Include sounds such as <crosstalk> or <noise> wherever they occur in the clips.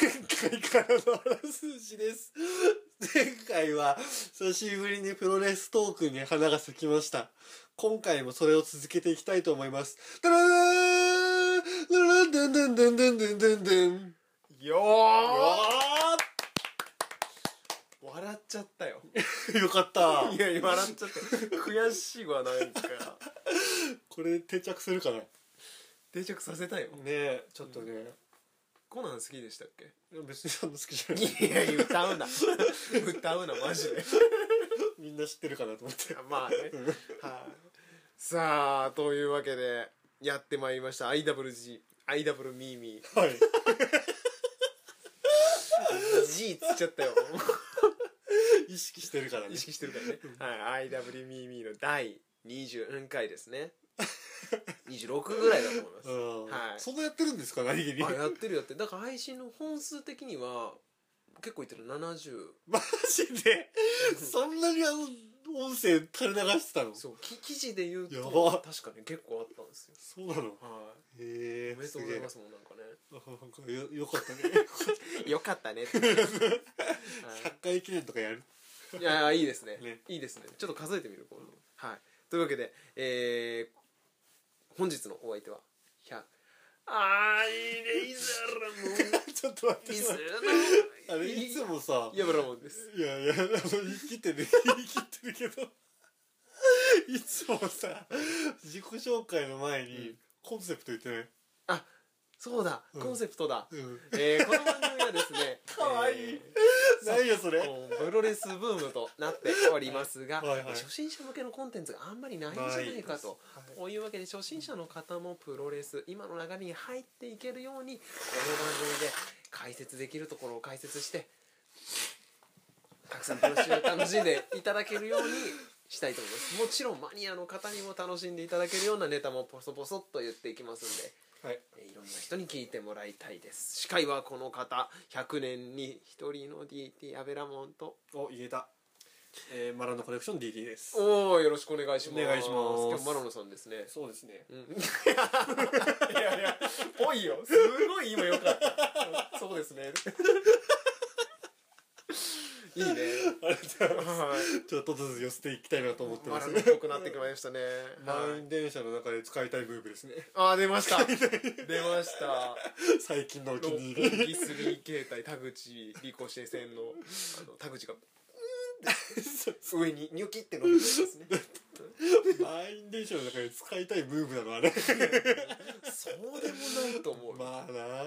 前回からのあらすじです。前回は久しぶりにプロレストークに花が咲きました。今回もそれを続けていきたいと思います。ダラーンダランダンダンダンダンダンダンダンよわー笑っちゃったよーよかったい。や笑っちゃった悔しいわなんかこれ定着するかな？ね定着させたよえ、ちょっとね。コナン好きでしたっけ？別にそんな好きじゃない。いや歌うな。<laughs> 歌うなマジで。みんな知ってるかなと思って。まあね。はい。さあというわけでやってまいりました。IWG IW ミーミー。はい。G つっちゃったよ。意識してるからね。意。識してるからね。はい。IW ミーミーの第20回ですね26ぐらいだと思います。うん。はい。そんなやってるんですか何気に。あやってるやってる。だから配信の本数的には結構いってる。70マジで？そんなにあの音声垂れ流してたの？そそうき記事で言うやとば。確かに結構あったんですよ。うなの？はへえいおめでとうございますもんなんかね。なんかよよかったね。<laughs> よかったねって。<laughs> 100回記念とかやる？いやいやいいですね。ね。いいですね。ちょっと数えてみる今度。はい。というわけでえー、本日のお相手は100あーいいねいいずらもう <laughs> ちょっと待っていいずらあれいつもさやぶらもんです。いやいやあの言い切ってる言い切ってるけど。いつもさ自己紹介の前にコンセプト言ってない？あそうだ、コンセプトだ、うん。えーこの番組はですね <laughs> かわいい。えー何やそれ。プロレスブームとなっておりますがはいはい。初心者向けのコンテンツがあんまりないんじゃないかと。ないこういうわけで初心者の方もプロレス今の流れに入っていけるようにこの番組で解説できるところを解説してたくさんプロレスを楽しんでいただけるようにしたいと思います。もちろんマニアの方にも楽しんでいただけるようなネタもポソポソっと言っていきますんではい。えーいろんな人に聞いてもらいたいです。司会はこの方。100年に1人の DT アベラモンと。お言えた。えー、マラノコレクション DT です。おおよろしくお願いします。お願いします。今日マロノさんですね。そうですね。うん。<laughs> いやいやぽいよ。すごい今よかった。そうですねいいね。ありがとうございますはい。ちょっとずつ寄せていきたいなと思ってマます。ロノっぽくなってきましたね。満員電車の中で使いたいムーブですね。ああ出ました。出ました。最近のお気六に本入り。木3形態田口リコシェ線のあの田口が <laughs> 上にニョキって伸びてますね <laughs> 満員電車の中で使いたいムーブなのあれ。そうでもないと思うよ。まあなあ、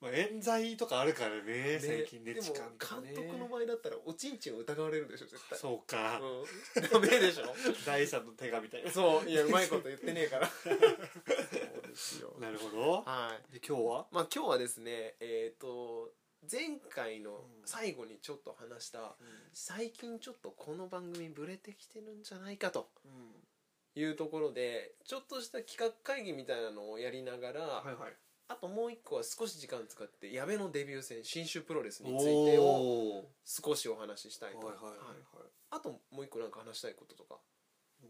まあ冤罪とかあるからねね。最近ね痴漢とかね監督の場合だったらおちんちんを疑われるでしょ絶対。そうか、うん。ダメでしょ。第三の手がみたいな。そういやうまいこと言ってねえから。<laughs> <laughs> そうですよ。なるほど。はい。で今日は？まあ今日はですねえっ、と前回の最後にちょっと話した、最近ちょっとこの番組ブレてきてるんじゃないかというところでちょっとした企画会議みたいなのをやりながら、あともう一個は少し時間使って矢部のデビュー戦新種プロレスについてを少しお話ししたいと、はいはいはいあともう一個なんか話したいこととか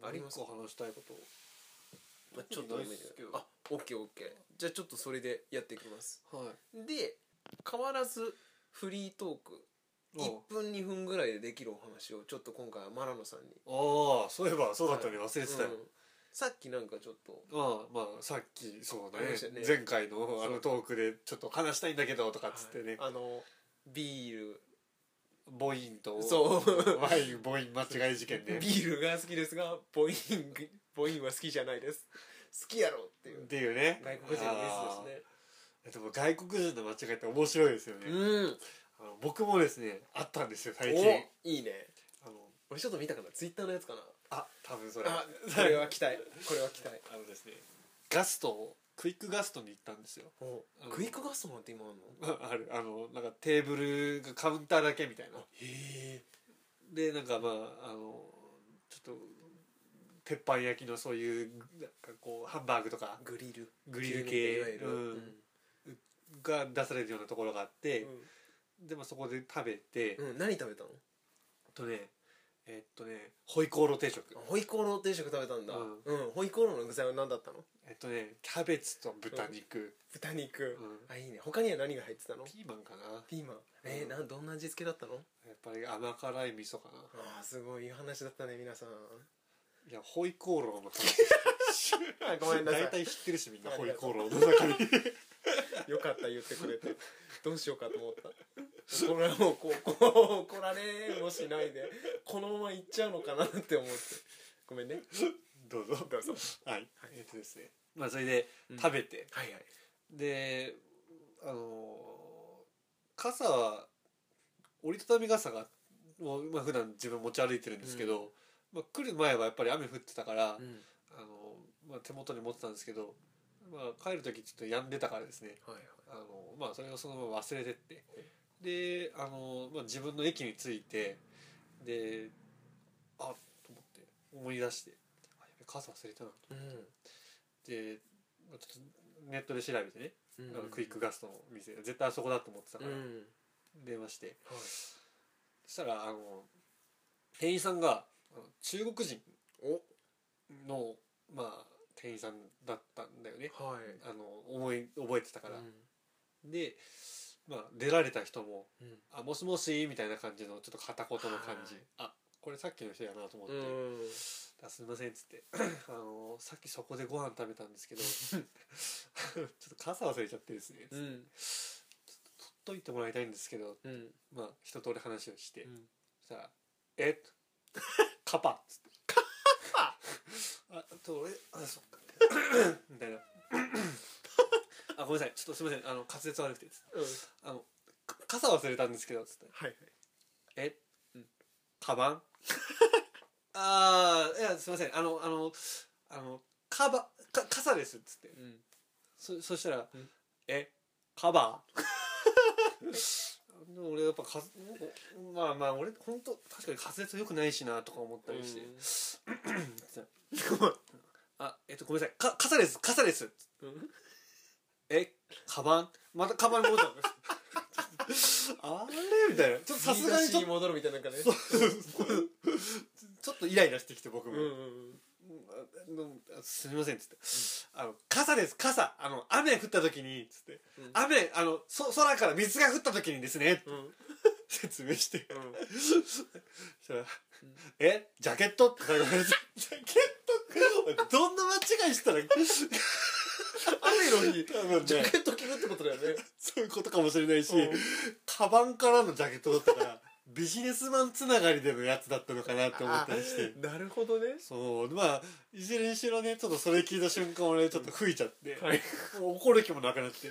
ありますもう一個話したいこと。まあ、ちょっとあオッケーオッケー。じゃあちょっとそれでやっていきます。はい。で変わらずフリートーク。1分2分ぐらいでできるお話をちょっと今回はマラノさんに。ああそういえばそうだったね、忘れてたよ、うん。さっきなんかちょっと。ああまあさっきそうね。ありましたね。前回のあのトークでちょっと話したいんだけどとかっつってね、あのビール。母音とそう。ワイン母音間違い事件ねビールが好きですが母音母音は好きじゃないです。好きやろっていう。っていうね。外国人のミスですねでも外国人の間違いって面白いですよね、うん。あの僕もですねあったんですよ最お近いいね。あの俺ちょっと見たかなツイッターのやつかな。あ多分それ。あこれは期待。これは期待。<laughs> あのですねガストクイックガストに行ったんですよ。おあのクイックガストなんて今あんの？<laughs> ある。あのなんかテーブルがカウンターだけみたいな。へえ。でなんかまああのちょっと鉄板焼きのそういうなんかこうハンバーグとか。グリル。グリルい系わゆるうんが出されるようなところがあって、でもそこで食べて、うん、うん、何食べたの？とねえっとねホイコーロー定食。ホイコーロー定食食べたんだ。ううん、ホイコーローの具材は何だったの？えっとねキャベツと豚肉、豚肉、うん。あいいね。他には何が入ってたの？ピーマンかな。ピーマン。えー、なんどんな味付けだったの？やっぱり甘辛い味噌かな。ああすごいいい話だったね皆さん。いやホイコーローの <laughs> 話。あ <laughs> ごめんなさい。大体知ってるしみんなホイコーローの中に <laughs> よかった言ってくれて。どうしようかと思った。これはもうこうこう怒られもしないでこのままいっちゃうのかなって思って。ごめんね。どうぞ。どうぞ。はい、えっとですね。まあそれでうん。食べて、はいはい。であの傘は折りたたみ傘がもう、まあ普段自分持ち歩いてるんですけど、まあ、来る前はやっぱり雨降ってたから、うん。あのまあ、手元に持ってたんですけど、まあ、帰る時ちょっと止んでたからですね。はいはい。あの、まあ、それをそのまま忘れてって。であの、まあ、自分の駅に着いてであっと思って思い出してあやべ傘忘れたなとうん。でまあちょっとネットで調べてね、うん。あのクイックガストの店。絶対あそこだと思ってたから、うん。電話して。はい。そしたらあの店員さんが中国人お。のまあ店員さんだったんだよね。はい。あの思い覚えてたから、うん。で、まあ、出られた人もうん「あもしもし」みたいな感じのちょっと片言の感じ。はい「あこれさっきの人やな」と思って。うん「あすみません」っつって。<laughs> あの「さっきそこでご飯食べたんですけど。<laughs> ちょっと傘忘れちゃってですね」取うん。っといてもらいたいんですけど。うん。まあ一通り話をして、うん。そしたら「えっ? <laughs>」カパ」っつって「カパ!」あと俺あそっか。<coughs> みたいな。<coughs> あごめんなさい。ちょっとすみません。あの滑舌悪くてうん。あのか傘忘れたんですけどつって。はいはい「えうん。カバン？<laughs> ああいやすみません。あのあのあのカバか傘です」っつって。うん。そそしたら「うん。えカバー? <laughs>」でも俺やっぱかまあまあ俺本当確かに滑舌良くないしなとか思ったりして、<coughs> <laughs> あえっとごめんなさい。か傘です。傘です。うんえカバン？またカバンに戻った <laughs> あれ？みたいな。ちょっとさすがにちょっと戻るみたいなかねちょっとイライラしてきて僕も、うんうんうん。あすみませんっつって、あの傘です。傘。あの雨降った時につって、うん。雨あのそ空から水が降った時にですね。うんうん。説明して。うん。そしたら「えジャケット?」ってジャケット？どんな間違いしたら雨の日ジャケット着るってことだよね。そういうことかもしれないし、うん。カバンからのジャケットだったからビジネスマンつながりでのやつだったのかなって思ったりして。あなるほどね。そうまあいずれにしろねちょっとそれ聞いた瞬間俺ちょっと吹いちゃって、はい。もう怒る気もなくなって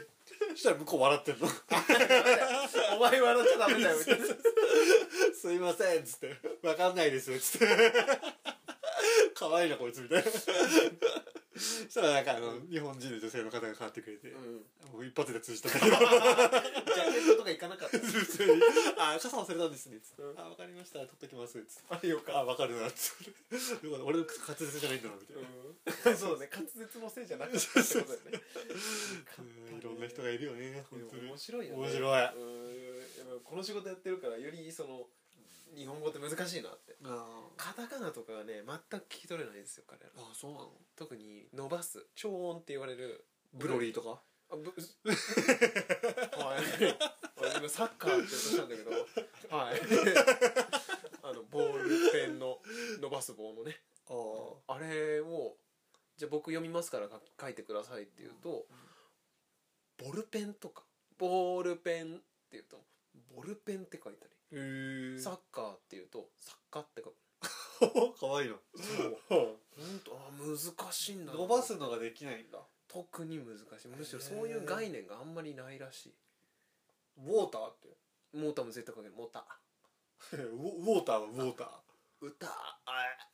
そしたら向こう笑ってんの。<laughs> お前笑っちゃダメだよ。みたいなすいません。っつって「分かんないです」っつって「可愛いなこいつ」みたいな。そしたらなんかあの日本人の女性の方が変わってくれて、うん。もう一発で通じたんだけど。ジャケットとか行かなかった。普通に「あ傘忘れたんですね」つって。うん「あ分かりました。取っときます」つって。あよ「あ分かるな」っつって「俺の滑舌じゃないんだな」みたいな、うん。そうだね。滑舌のせいじゃなくてってことだよね。<laughs> うんいろんな人がいるよね本当に。面白いよね。面白い。この仕事やってるからよりその日本語って難しいなって。あカタカナとかがね全く聞き取れないんですよ彼ら。あそうなの？特に伸ばす超音って言われる。ブロリーとか？あぶはい。<laughs> 今サッカーって言おうとしたんだけど。はい。<laughs> あのボールペンの伸ばす棒のね。ああ。れをじゃあ僕読みますから書書いてくださいって言うと、ボルペンとか。ボールペンって言うとボルペンって書いたり、へえサッカーって言うとサッカーって書く。<laughs> かわいいのそう。本当あ難しいんだな。伸ばすのができないんだ。特に難しい。むしろそういう概念があんまりないらしい。ウォーターって。モーターも絶対書けるモータウォ <laughs> ウォーターはウォーター。ー歌。ああ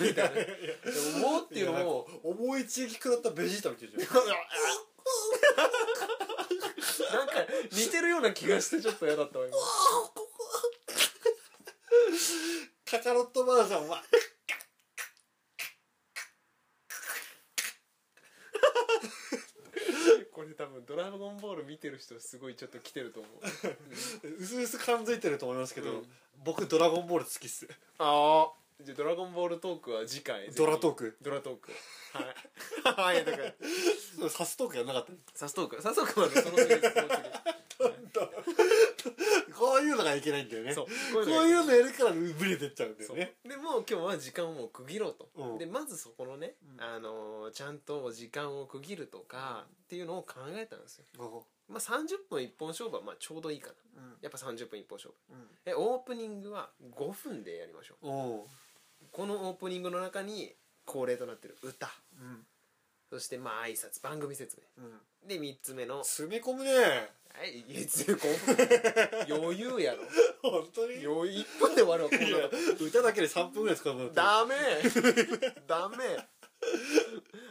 みたいなでも「も」っていうのも思いちぎくだったベジータみたいじゃん <laughs> なんか似てるような気がしてちょっと嫌だったわ今。カカロットバージョンは。これ多分ドラゴンボール見てる人すごいちょっと来てると思う。うすうす感づいてると思いますけど、うん。僕ドラゴンボール好きっす。ああじゃあ「ドラゴンボールトーク」は次回。ドラトーク？ドラトーク。はい。はい。だから。サストークやんなかった。サストーク。サストークはねその次そのこういうのがいけないんだよね。そう。こうこういうのがいうのやるからブレてっちゃうんだよね。でもう今日は時間をもう区切ろうと、うん。でまずそこのね、うん。あのーちゃんと時間を区切るとかっていうのを考えたんですよ。おまあ30分一本勝負はまあちょうどいいかな。うん。やっぱ30分一本勝負。うん。えオープニングは5分でやりましょう。おうこのオープニングの中に恒例となってる歌。うん。そしてまあ挨拶。番組説明。うん。で3つ目の。詰め込むね。はいいや5分 <laughs> 余裕やろ。本当に？余裕。1分で終わるわこんいやなの。歌だけで3分ぐらい使うもんダメ。ダメ。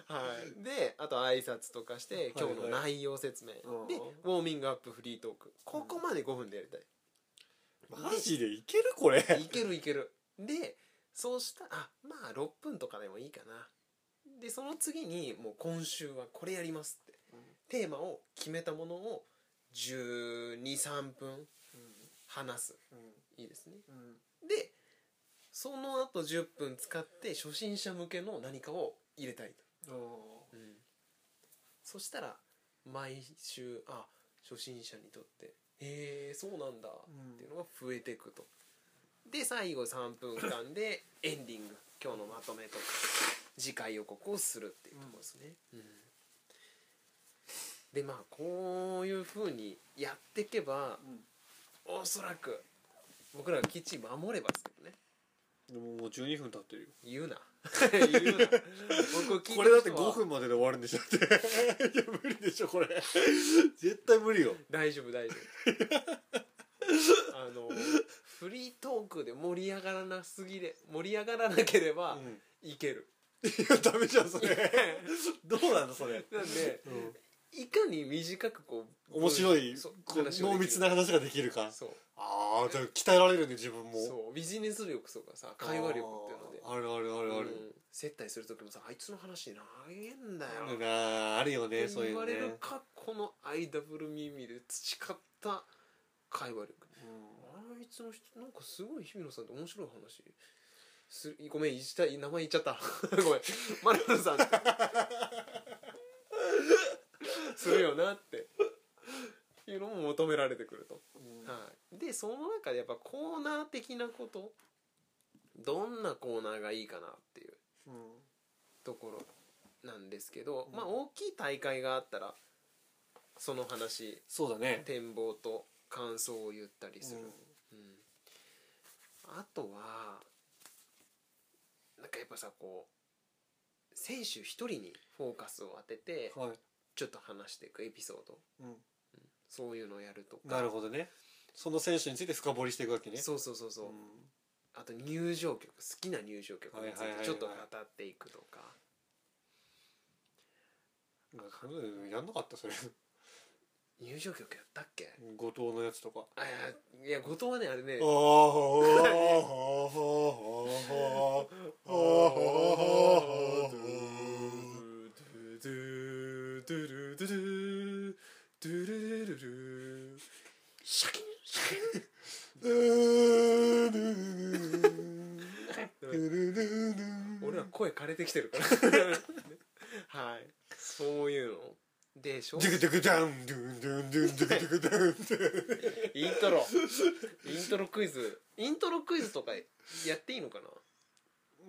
はい。であと挨拶とかして今日の内容説明、うん。でウォーミングアップフリートーク。ここまで5分でやりたい。マジでいけるこれ。いけるいける。でそうしたらあまあ6分とかでもいいかな。でその次にもう今週はこれやりますって、テーマを決めたものを123分話す。いいですね。でその後10分使って初心者向けの何かを入れたいと、おそしたら毎週あ初心者にとってへえそうなんだっていうのが増えていくとで最後3分間でエンディング。今日のまとめとか。次回予告をするっていうところですね、うん。でまあこういうふうにやっていけばおそらく僕らがきっちり守ればですけどね。でももう12分経ってるよ。言うな。言うな。僕これだって5分までで終わるんでしょ。っていや無理でしょこれ。絶対無理よ。大丈夫大丈夫。あのフリートークで盛り上がらなすぎで盛り上がらなければうん。いける、いやダメじゃんそれ。<laughs> どうなのそれ。なんでうん。いかに短くこう面白いそうこう話をできる。濃密な話ができるか。そう。ああじゃあ鍛えられるね自分も。そうビジネス力とかさ会話力っていうので。あーあるあるあるある、うん。接待する時もさあいつの話長えんだよあるなあるよねそういうのね。言われるかこの IW 耳で培った会話力。あいつの人なんかすごい日比野さんって面白い話。するごめん言いたい名前言っちゃった。<laughs> ごめん。マルコさん。<laughs> するよなって。いうのも求められてくると、うん。はい、でその中でやっぱコーナー的なこと。どんなコーナーがいいかなっていう。うんところなんですけど、うん。まあ大きい大会があったらその話。そうだね。展望と感想を言ったりする、うんあとはなんかやっぱさこう選手一人にフォーカスを当ててうんはい、ちょっと話していくエピソード。うん、そういうのをやるとか。なるほどね。その選手について深掘りしていくわけね。そうそうそうそう、ん。あと入場曲好きな入場曲につはいはいはいはい。いてちょっと語っていくとか、なんかやんなかったそれ入場曲やったっけ？後藤のやつとか。あいやいや後藤はねあれね。ああシャキンシャキン俺ら声枯れてきてるからはいそういうのでしょドゥクドゥクダンドゥンドゥンドゥンドゥクドゥクダンイントロイントロクイズイントロクイズとかやっていいのかな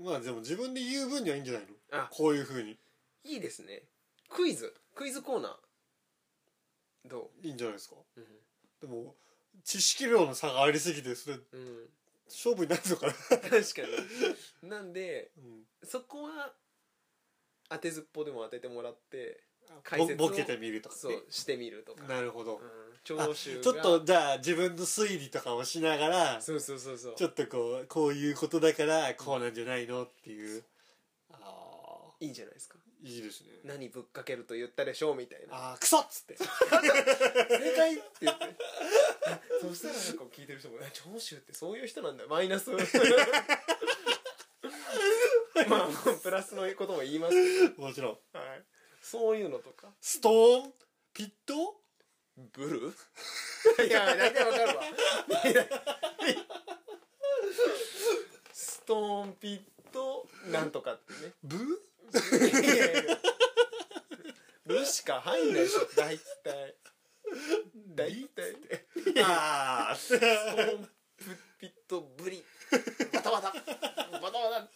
まあでも自分で言う分にはいいんじゃないのあこういうふうにいいですねクイズクイズコーナーどういいんじゃないですかうでも知識量の差がありすぎてそれ、うん、勝負になるのかな確かになんでうんそこは当てずっぽでも当ててもらって解説ボケてみるとかね。そうしてみるとか、なるほど。うん、聴あ衆が。ちょっとじゃあ自分の推理とかをしながらそうそうそうそう。ちょっとこうこういうことだからこうなんじゃないのっていう。ああいいんじゃないですか。いいですね。何ぶっかけると言ったでしょうみたいな。ああクソっつって。正解って言って。そしたらなんか聞いてる人も「え長州ってそういう人なんだ。マイナス」<laughs> まあプラスのことも言いますけもちろん。ど、はい、そういうのとか。ストーン？ピットブルいや大体わかるわ。ストーンピットなんとかってね。ブいやいやいやブしか入んないでしょ大体。大体。ああストーンピットブリ。バタバタ。バタバタ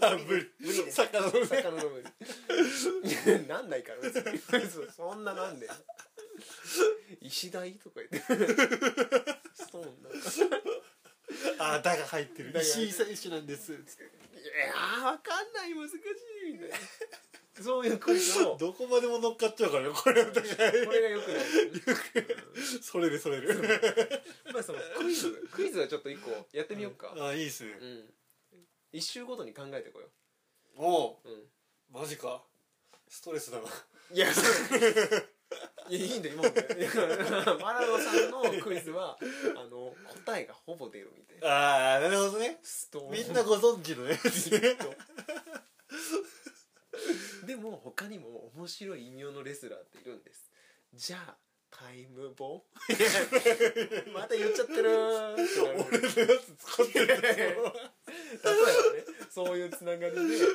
あブリブリです。魚のね。魚のブリ <laughs> なんないから別に。そ <laughs> そんななんで。石台とか言って。ストーンなんかあだが入ってる。石井選手なんです。いやーわかんない。難しいみたいな。そういうクイズをどこまでも乗っかっちゃうからねこれお互いこれがよくない。それるそれるまあそのクイズクイズはちょっと一個やってみようかあいいっすね。うん一周ごとに考えてこよおう。ううん。マジか。ストレスだな。いやいやいいんだよ今も。いやマラドさんのクイズはあの答えがほぼ出るみたいな。ああなるほどね。ストーン。みんなご存知のやつねでも他にも面白い異名のレスラーっているんです。じゃあタイムボー <laughs> また言っちゃってる俺のやつ使ってる例えばねそういうつながりで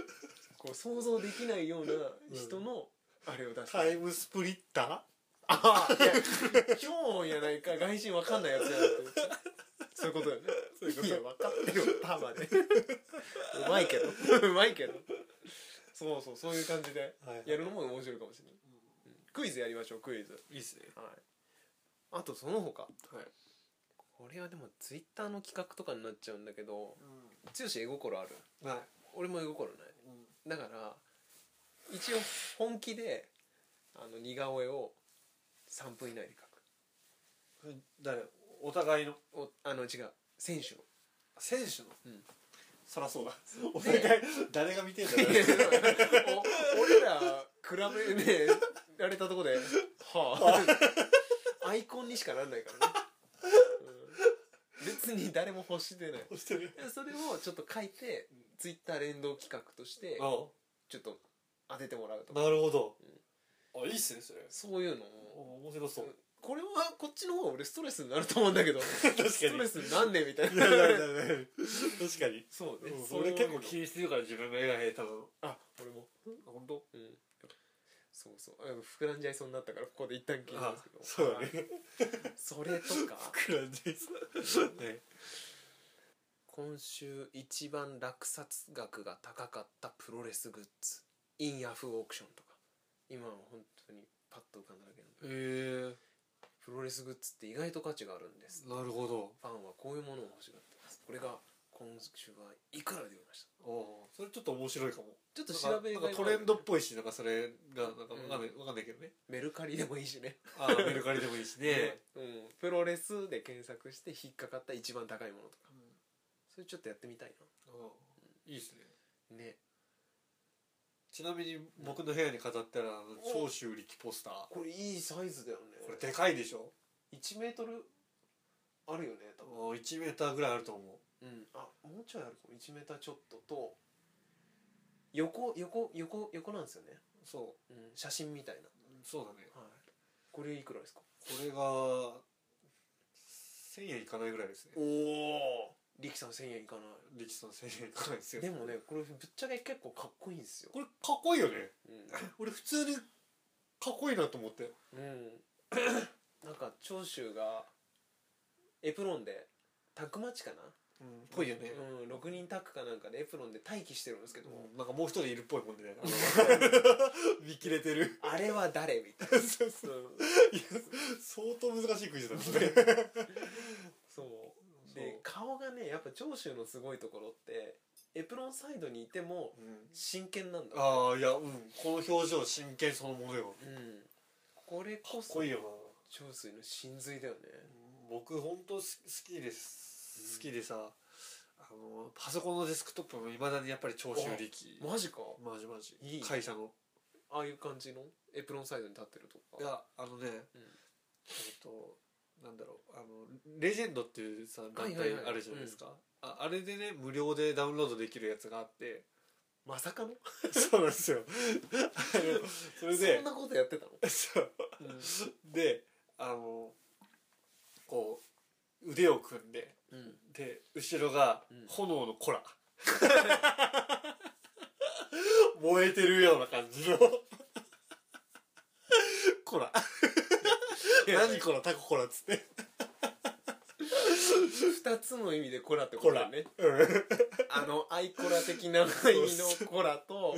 こう想像できないような人のあれを出す、タイムスプリッター？あいや今日やないか外人わかんないやつやなって。そういうことだよね。そういうこと。いや分かってるよパーマでうまいけど。うまいけど。そうそうそういう感じではいやるのも面白いかもしれない、うんクイズやりましょうクイズ。いいっすね。はい。あとその他。はい。これはでもツイッターの企画とかになっちゃうんだけど剛絵心ある。はい。俺も絵心ない。だから一応本気であの似顔絵を3分以内で描く。誰？お互いの？おあの違う。選手の。選手の？うん。そらそうだ。お互い誰が見てんだろう。お俺ら比べねられたとこで。はあ。<laughs> アイコンにしかなんないからね、うん。別に誰も欲してない。押してるそれをちょっと書いてツイッター連動企画としてあちょっと当ててもらうとか。なるほど。あいいっすねそれ。そういうのを面白そう。これはこっちの方が俺ストレスになると思うんだけど。確かに。ストレスになんねんみたいな。確かに。そうね、うん俺結構気にしてるから自分が絵が下手なのあ俺も。本当？うんそうそう。あ膨らんじゃいそうになったからここで一旦切りまあすけど。そうね。それとか。膨らんじゃいそうね。今週一番落札額が高かったプロレスグッズ。インヤフーオークションとか。今は本当にパッと浮かんだだけなんで。へえ。プロレスグッズって意外と価値があるんです。なるほど。ファンはこういうものを欲しがってます。これが今週はいくらで売りました。おおそれちょっと面白いかも。ちょっと調べなんかなんかトレンドっぽいしなんかそれがなんかわかんないわかんないけどね。メルカリでもいいしね。ああメルカリでもいいしね。<laughs> うん、プロレスで検索して引っかかった一番高いものとか。それちょっとやってみたいああいいっすね。なね。ちなみに僕の部屋に飾ってあるあの長州力ポスター。これいいサイズだよね。これでかいでしょ？1メートルあるよね多分。もう1メーターぐらいあると思うん。あもうちょいあるかも。1メーターちょっとと横横横横なんですよね、うそう。ん、写真みたいな、うそうだね。はい、これいくらですか？これが1000円いかないぐらいですね。おお力さん1000円いかな力さん1000円いかないですよ。いでもねこれぶっちゃけ結構かっこいいんですよ。これかっこいいよね。う俺普通にかっこいいなと思って。ん、うん、なんか長州がエプロンでタッグマッチかな？うんぽいよね。うん、6人タッグかなんかでエプロンで待機してるんですけど、うんなんかもう一人いるっぽいもんね。<laughs> 見切れてる。あれは誰みたいな。<laughs> そうそう。うん。いや相当難しいクイズだね。そう。で顔がねやっぱ長州のすごいところってエプロンサイドにいてもうん。真剣なんだ。ああいやうん。この表情真剣そのものよ。うん。これかこそっこいいよな。長州の真髄だよね。僕本当好きです好きでさあのパソコンのデスクトップもいまだにやっぱり長州力マジか。マジマジ。いい。会社の。ああいう感じの？エプロンサイドに立ってるとか。いやあのね、うん。えっとなんだろうあのレジェンドっていうさ団体あるじゃないですか、ああれでね無料でダウンロードできるやつがあって。まさかの？<laughs> そうなんですよ。あのそれで。そんなことやってたの？<laughs> そう。うであのこう腕を組んでうん。で後ろがうん。炎のコラ、<laughs> 燃えてるような感じの。<laughs> コラ何このタココラっつって <laughs> 二つの意味でコラってことだね。うん。あのアイコラ的な意味のコラと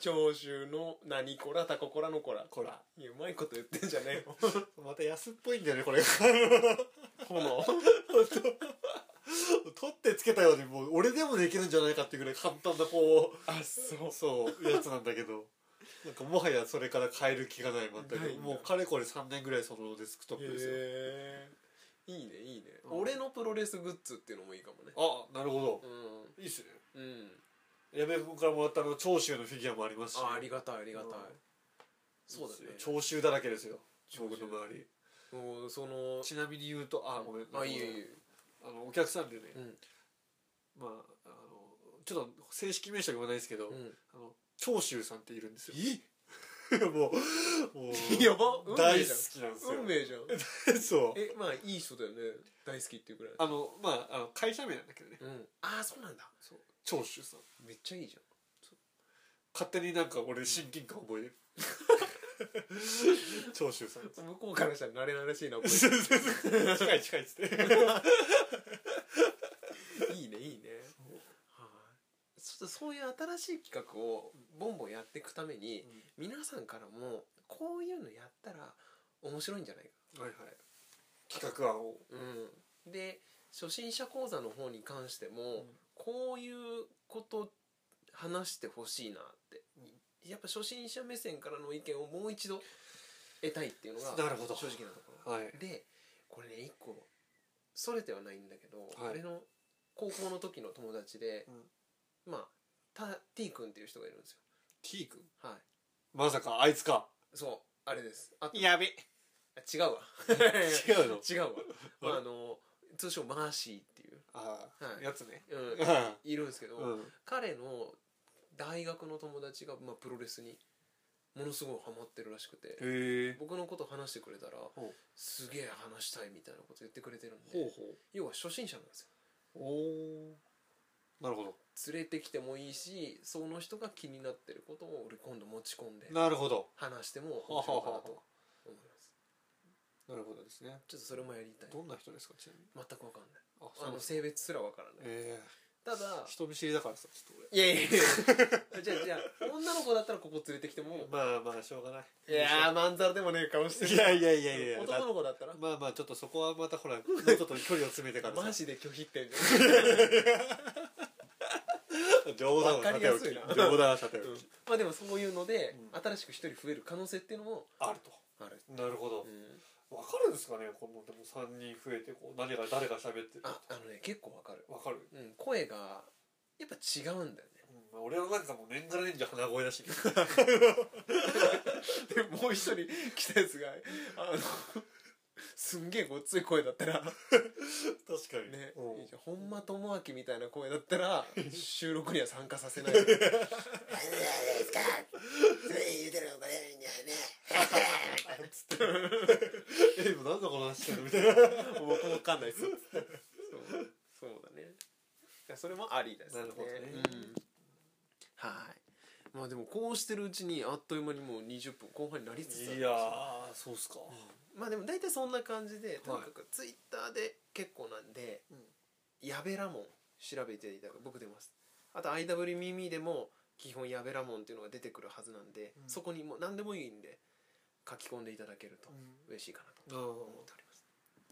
長州の何コラタココラのコラコラ。いやうまいこと言ってんじゃねえよ。<laughs> また安っぽいんだよねこれ。炎？取ってつけたようにもう俺でもできるんじゃないかっていうぐらい簡単なこあそう。うそうやつなんだけど。なんかもはやそれから変える気がない全く。もうかれこれ3年ぐらいそのデスクトップですよ。へえいいねいいね。うん。俺のプロレスグッズっていうのもいいかもね。あなるほど。うん。いいっすね。うん。矢部君からもらったあの長州のフィギュアもありますし。あありがたいありがたい。うん。そうだね。長州だらけですよ。僕の周り。もうそのちなみに言うとあごめん。あいいよいい。よあのお客さんでね、うん。まああのちょっと正式名称言わないですけど、うん。あの長州さんっているんですよ <laughs> もうもう <laughs> やば。運大好きなんですよ。運命じゃん。<laughs> そう。えまあいい人だよね。大好きっていうくらい。あのまああの会社名なんだけどね。うん。ああそうなんだ。そう。長州さん。めっちゃいいじゃん。勝手になんか俺親近感覚えてる。長州さん。向こうからしたら慣れ慣れしいなこれ近い近いっつっていいねいいねはいちょっとそういう新しい企画をボンボンやっていくために、皆さんからもこういうのやったら面白いんじゃないか。はいはい。企画案を。うん、で初心者講座の方に関しても、ん。こういうこと話してほしいなって、やっぱ初心者目線からの意見をもう一度得たいっていうのがなるほど。正直なところ。はい。でこれね一個それてはないんだけど、はい。俺の高校の時の友達で、まあた T 君っていう人がいるんですよ。T 君？はい。まさかあいつか？そうあれです。あとやべ。あ違うわ。違うの？<laughs> 違うわ、<laughs> まあ、あの通称マーシーっていう、ああ、はい。やつね。うん、ういるんですけど、<laughs> ん。彼の大学の友達が、まあ、プロレスにものすごいハマってるらしくて僕のこと話してくれたらすげえ話したいみたいなこと言ってくれてるんでほうほ要は初心者なんですよ。うおおなるほ連れてきてもいいしその人が気になってることを俺今度持ち込んでどなるほど。話しても面白いかなと思います。なるほどですね。ちょっとそれもやりたい。どんな人ですかちなみに？全く分かんない。ああの性別すら分からない。えただえ人見知りだからさちょっと俺。いやいやいや。<laughs> じゃあじゃあ女の子だったらここ連れてきてもまあまあしょうがない。いやーまんざらでもねえ顔してる。いやいやいやいや。男の子だったら？まあまあちょっとそこはまたほらもうちょっと距離を詰めてからさ。<laughs> マジで拒否ってんじ <laughs> 冗談はさておき。冗談はさておき。まあでもそういうので、う新しく一人増える可能性っていうのもあると。ある、なるほど。うん、わかるんですかねこのでも3人増えてこう何が誰が喋ってるああのね結構わかる、わかる。うん、声がやっぱ違うんだよね。うん俺はなんかもう年がら年中鼻声だし。<laughs> でもう一人来たやつがあのすんげえごっつい声だったら。確かに。ね、うん。いいじゃん。本間智明みたいな声だったら収録には参加させない。<laughs> もえでもなんだこの話してるみたいな。う僕もわかんないっすそう。そうだね。いやそれもありですね。なるほどね。うん。はい。まあでもこうしてるうちにあっという間にもう20分後半になりつつあるんですよ。いやーそうっすかまあでも大体そんな感じでとにかくツイッターで結構なんで「やべらもん」調べていただく僕出ます。あと IW 耳でも基本やべらもんっていうのが出てくるはずなんで、うん。そこにもう何でもいいんで書き込んでいただけるとうん。嬉しいかなとうん思っております。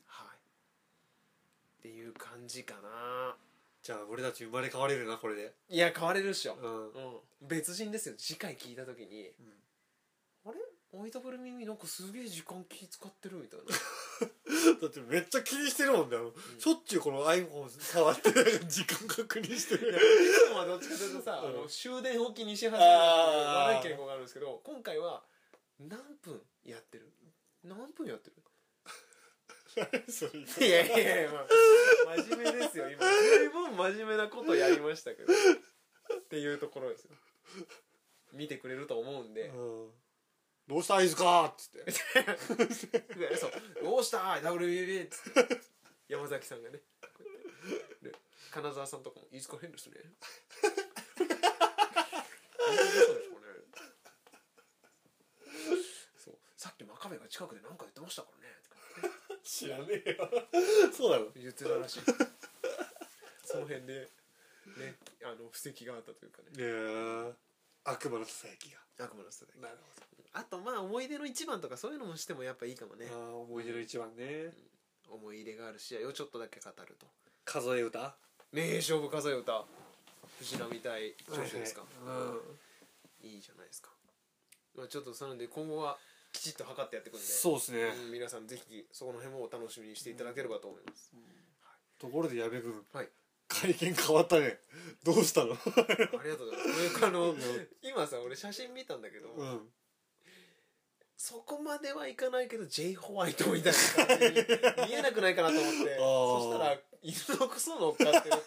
はい。っていう感じかな。じゃあ俺たち生まれ変われるなこれで。いや変われるっしょ、うん。うん、別人ですよ。次回聞いた時にあれ IW 耳なんかすげえ時間気使ってるみたいな。<laughs> だってめっちゃ気にしてるもんだよ、しょっちゅうこの iPhone 触って時間確認してる。いつもはどっちかというとさ、うん。あの終電置きにし始めるってい悪い傾向があるんですけど今回は何分やってる？何分やってる？それいやいやいや、まあ、真面目ですよ。今随分真面目なことやりましたけど。っていうところですよ。見てくれると思うんで、うんどどうしたいですか?」っつって。でそう「どうした？WBB」っつって。山崎さんがね。で金沢さんとかも「飯塚変ですね」<laughs> そう。さっき真壁が近くで何か言ってましたからね。知らねえよ。そうなの？言ってたらしい。その辺でねあの布石があったというかね。いやー。悪魔のささやきが。悪魔のスタイルなるあとまあ思い出の一番とかそういうのもしてもやっぱいいかもね。あー思い出の一番ね。思い入れがある試合をちょっとだけ語ると。数え歌？名勝負数え歌。藤波対女子ですか、うん。いいじゃないですか、まあ、ちょっとなので今後はきちっと測ってやっていくんでそうですね。うん皆さんぜひそこの辺もお楽しみにしていただければと思います、ところで矢部君。はい。会見変わったね。どうしたの？ありがとうございます。あの今さ俺写真見たんだけど、うんそこまではいかないけど J ホワイトみたいな感じに見えなくないかなと思って。<laughs> ー。そしたら犬のクソ乗っかってるって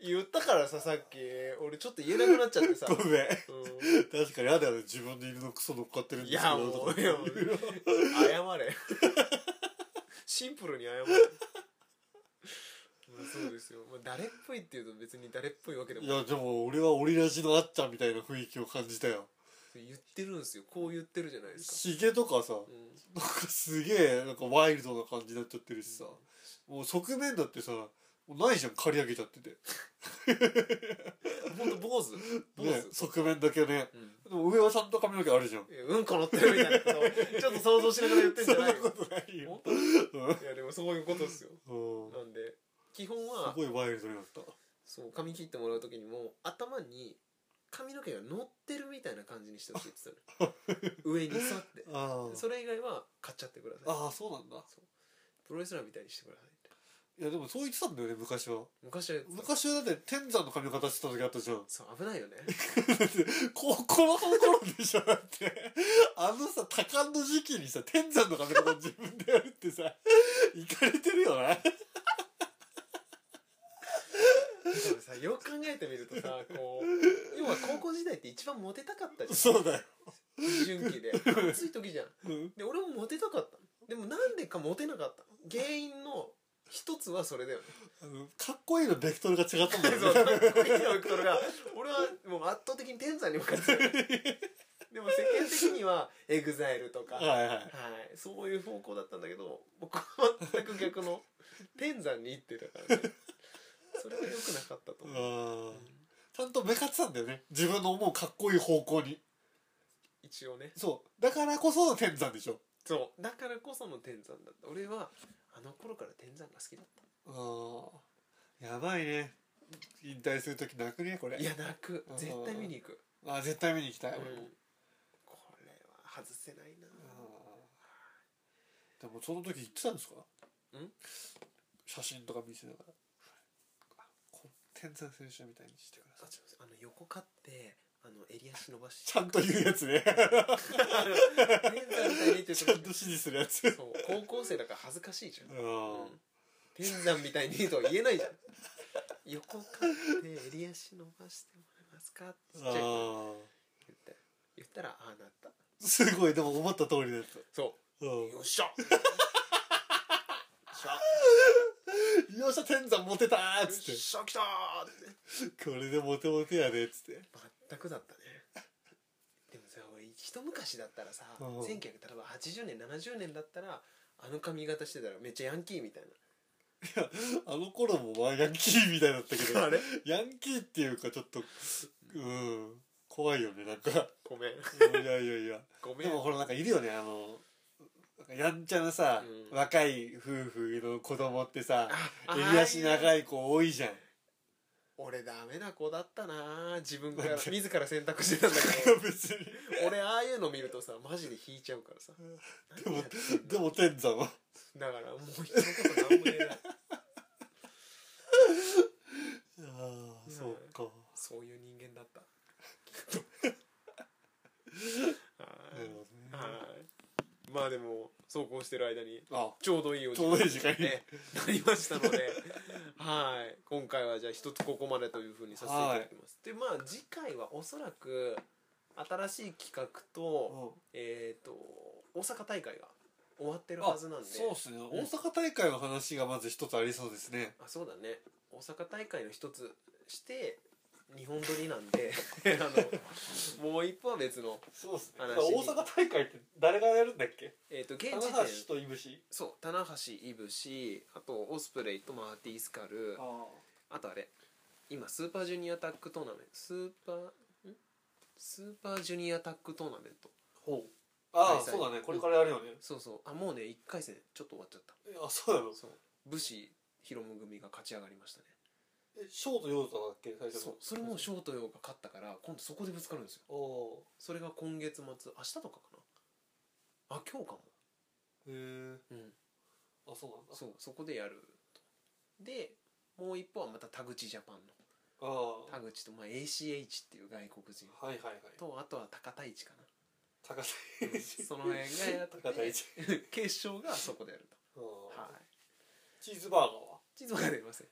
言ったからささっき。俺ちょっと言えなくなっちゃってさ、<laughs> ごめん。う確かに嫌だよね自分で犬のクソ乗っかってるんん、いですけど。やもういやもう謝れ。シンプルに謝れ。まあそうですよ、まあ、誰っぽいっていうと別に誰っぽいわけでもい。やでも俺はオリラジのあっちゃんみたいな雰囲気を感じたよ言ってるんですよ。こう言ってるじゃないですか、ヒゲとかさうん。なんかすげえなんかワイルドな感じになっちゃってるしさ。もう側面だってさもうないじゃん刈り上げちゃってて。ほんと坊主？坊主、ね側面だけね。うん。でも上はちゃんと髪の毛あるじゃん。いやうんこ乗ってるみたいなことを <laughs> ちょっと想像しながら言ってんじゃないよ。そんなことないよ。本 <laughs> 当いやでもそういうことですよ。うん。うんなんで基本すはごいワイルドになった。そう髪切ってもらう時にも頭に髪の毛が乗ってるみたいな感じにしてほしいって言ってたの <laughs> 上に沿って。あそれ以外は買っちゃってください。ああそうなんだ。プロレスラーみたいにしてくださいって。いやでもそう言ってたんだよね昔は。昔はやってた。昔はだって天山の髪型してた時あったじゃん。そう危ないよね。<laughs> 高校の頃でしょだって。あのさ多感の時期にさ天山の髪型自分でやるってさいかれてるよなでもさよく考えてみるとさこう要は高校時代って一番モテたかったじゃん。そうだよ、思春期で。暑い時じゃん。うん、で俺もモテたかった。のでもなんでかモテなかった。の原因の一つはそれだよね。あのかっこいいのベクトルが違ったんだ <laughs> そうよねかっこいいのベクトルが俺はもう圧倒的に天山に向かってたでも世間的にはエグザイルとか、はいはい。はい、そういう方向だったんだけど僕は全く逆の天山に行ってたからねそれは良くなかったと思う。ちゃんと向かってたんだよね。自分の思うかっこいい方向に。一応ね。そう。だからこその天山でしょ。そう。だからこその天山だった。俺はあの頃から天山が好きだっああやばいね。引退する時泣くねこれ。たいや泣く。うん。絶対見に行く、あー絶対見に行きたい、うん。俺もこれは外せないな。でもその時言ってたんですか？ん？写真とか見せながら天山選手みたいにしてくださいあの横買ってあの襟足伸ばしちゃんと言うやつね。天山みたいにってちゃんと指示するやつ。そう。高校生だから恥ずかしいじゃん、うんうん。天山みたいにとは言えないじゃん。横買って襟足伸ばしてもらえますかってちっちゃい声あ言って。言ったらああなった。ーすごいでも思った通りのやつ。そう。うん。よっしゃ。よっしゃよっしゃ天山モテたーっよっつっしゃ来たーって。てこれでモテモテやでっつって。全くだったね。でもさ俺一昔だったらさうん。1900例えば80年70年だったらあの髪型してたらめっちゃヤンキーみたいな。あの頃もまあヤンキーみたいだったけど <laughs> あれ？ヤンキーっていうかちょっとうん。怖いよねなんか。ごめんいやいやいや。ごめん。でもほらなんかいるよねあのかやんちゃなさ、うん。若い夫婦の子供ってさあ襟足長いい子多いじゃん。俺ダメな子だったな自分から自ら選択してたんだけど。<laughs> 別に。俺ああいうの見るとさマジで引いちゃうからさ。でもでも天山は？だからもう人のこと何も言えな。い <laughs> ああそうかそういう人間だったはなるほどねいはいまあでもそうこうしてる間にあちょうどいいおちょうどいい時間に。ねなりましたので <laughs> はい。今回はじゃあ一つここまでというふうにさせていただきます、でまあ次回はおそらく新しい企画とえっ、と大阪大会が終わってるあはずなんで。そうですね。大阪大会の話がまず一つありそうですね。あそうだね。大阪大会の一つして日本撮りなんで。<laughs> あのもう一歩は別の、そうです話大阪大会って誰がやるんだっけ？えー、と現棚時点橋といぶし？そう棚橋いぶしあとオスプレイとマーティースカル。ああとあれ。今スーパージュニアタックトーナメント。スーパーん？スーパージュニアタックトーナメント。ほう。ああ開催。そうだね。これからやるよね。そうそう。あもうね1回戦ちょっと終わっちゃった。えあそうなの？そう。武士ヒロム組が勝ち上がりましたねえショートヨータだっけ最初の。そうそれもショートヨーが勝ったから今度そこでぶつかるんですよ。おおそれが今月末明日とかかな。あ今日かも。ーへえうん。あそうなんだ。そうそこでやると。でもう一方はまた田口ジャパンの。ああ田口と、まあ、ACH っていう外国人。はいはいはい。とあとは高田市かな。高田その辺がやって高田市。<laughs> 決勝がそこでやると。ああはい。チーズバーガーはチーズバーガー出ません。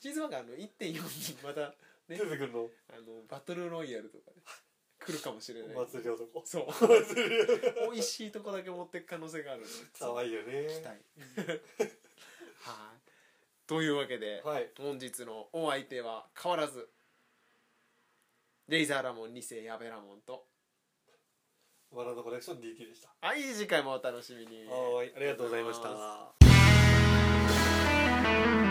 チーズバーガーの1.4にまたね出てくるの？あのバトルロイヤルとかね来るかもしれない。お祭り男。そう。美味しいとこだけ持ってく可能性があるので。かわいいよね。期待。はい。というわけで、はい。本日のお相手は変わらずレイザーラモン2世矢部ラモンとバラのコレクション DT でした。はい次回もお楽しみに。はい。ありがとうございましたあ